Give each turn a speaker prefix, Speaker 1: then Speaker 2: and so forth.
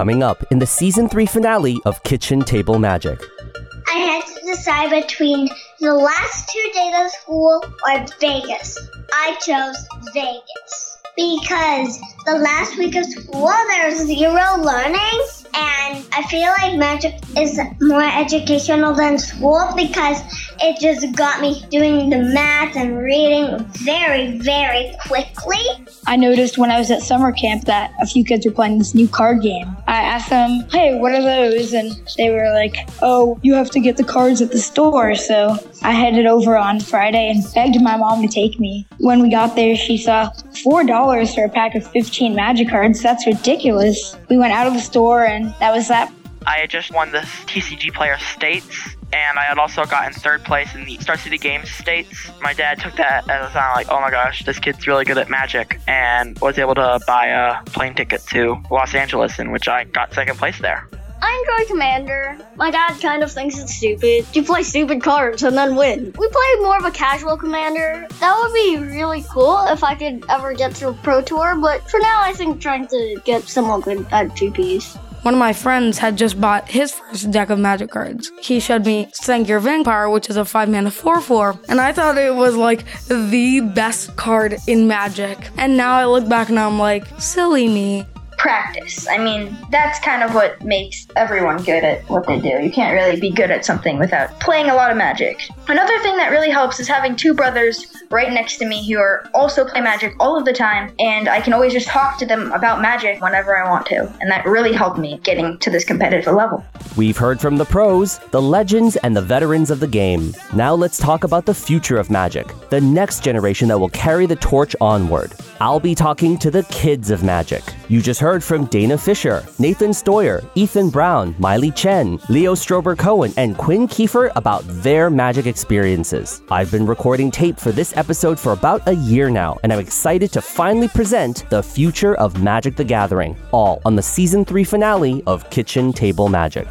Speaker 1: coming up in the season 3 finale of Kitchen Table Magic.
Speaker 2: I had to decide between the last two days of school or Vegas. I chose Vegas because the last week of school there's zero learning and I feel like magic is more educational than school because it just got me doing the math and reading very, very quickly.
Speaker 3: I noticed when I was at summer camp that a few kids were playing this new card game. I asked them, hey, what are those? And they were like, oh, you have to get the cards at the store. So I headed over on Friday and begged my mom to take me. When we got there, she saw $4 for a pack of 15 magic cards. That's ridiculous. We went out of the store and that was that.
Speaker 4: I had just won the TCG Player States, and I had also gotten third place in the Star City Games States. My dad took that as a sign like, oh my gosh, this kid's really good at magic, and was able to buy a plane ticket to Los Angeles, in which I got second place there.
Speaker 5: I enjoy Commander. My dad kind of thinks it's stupid to play stupid cards and then win. We play more of a casual Commander. That would be really cool if I could ever get to a Pro Tour, but for now, I think trying to get someone good at GPs.
Speaker 6: One of my friends had just bought his first deck of magic cards. He showed me Sengir Vampire, which is a 5 mana 4 4, and I thought it was like the best card in magic. And now I look back and I'm like, silly me.
Speaker 7: Practice. I mean, that's kind of what makes everyone good at what they do. You can't really be good at something without playing a lot of magic. Another thing that really helps is having two brothers right next to me who are also play magic all of the time, and I can always just talk to them about magic whenever I want to. And that really helped me getting to this competitive level.
Speaker 1: We've heard from the pros, the legends, and the veterans of the game. Now let's talk about the future of Magic, the next generation that will carry the torch onward. I'll be talking to the kids of Magic. You just heard from Dana Fisher, Nathan Stoyer, Ethan Brown, Miley Chen, Leo Strober Cohen, and Quinn Kiefer about their Magic experiences. I've been recording tape for this episode for about a year now, and I'm excited to finally present the future of Magic the Gathering, all on the season 3 finale of Kitchen Table Magic.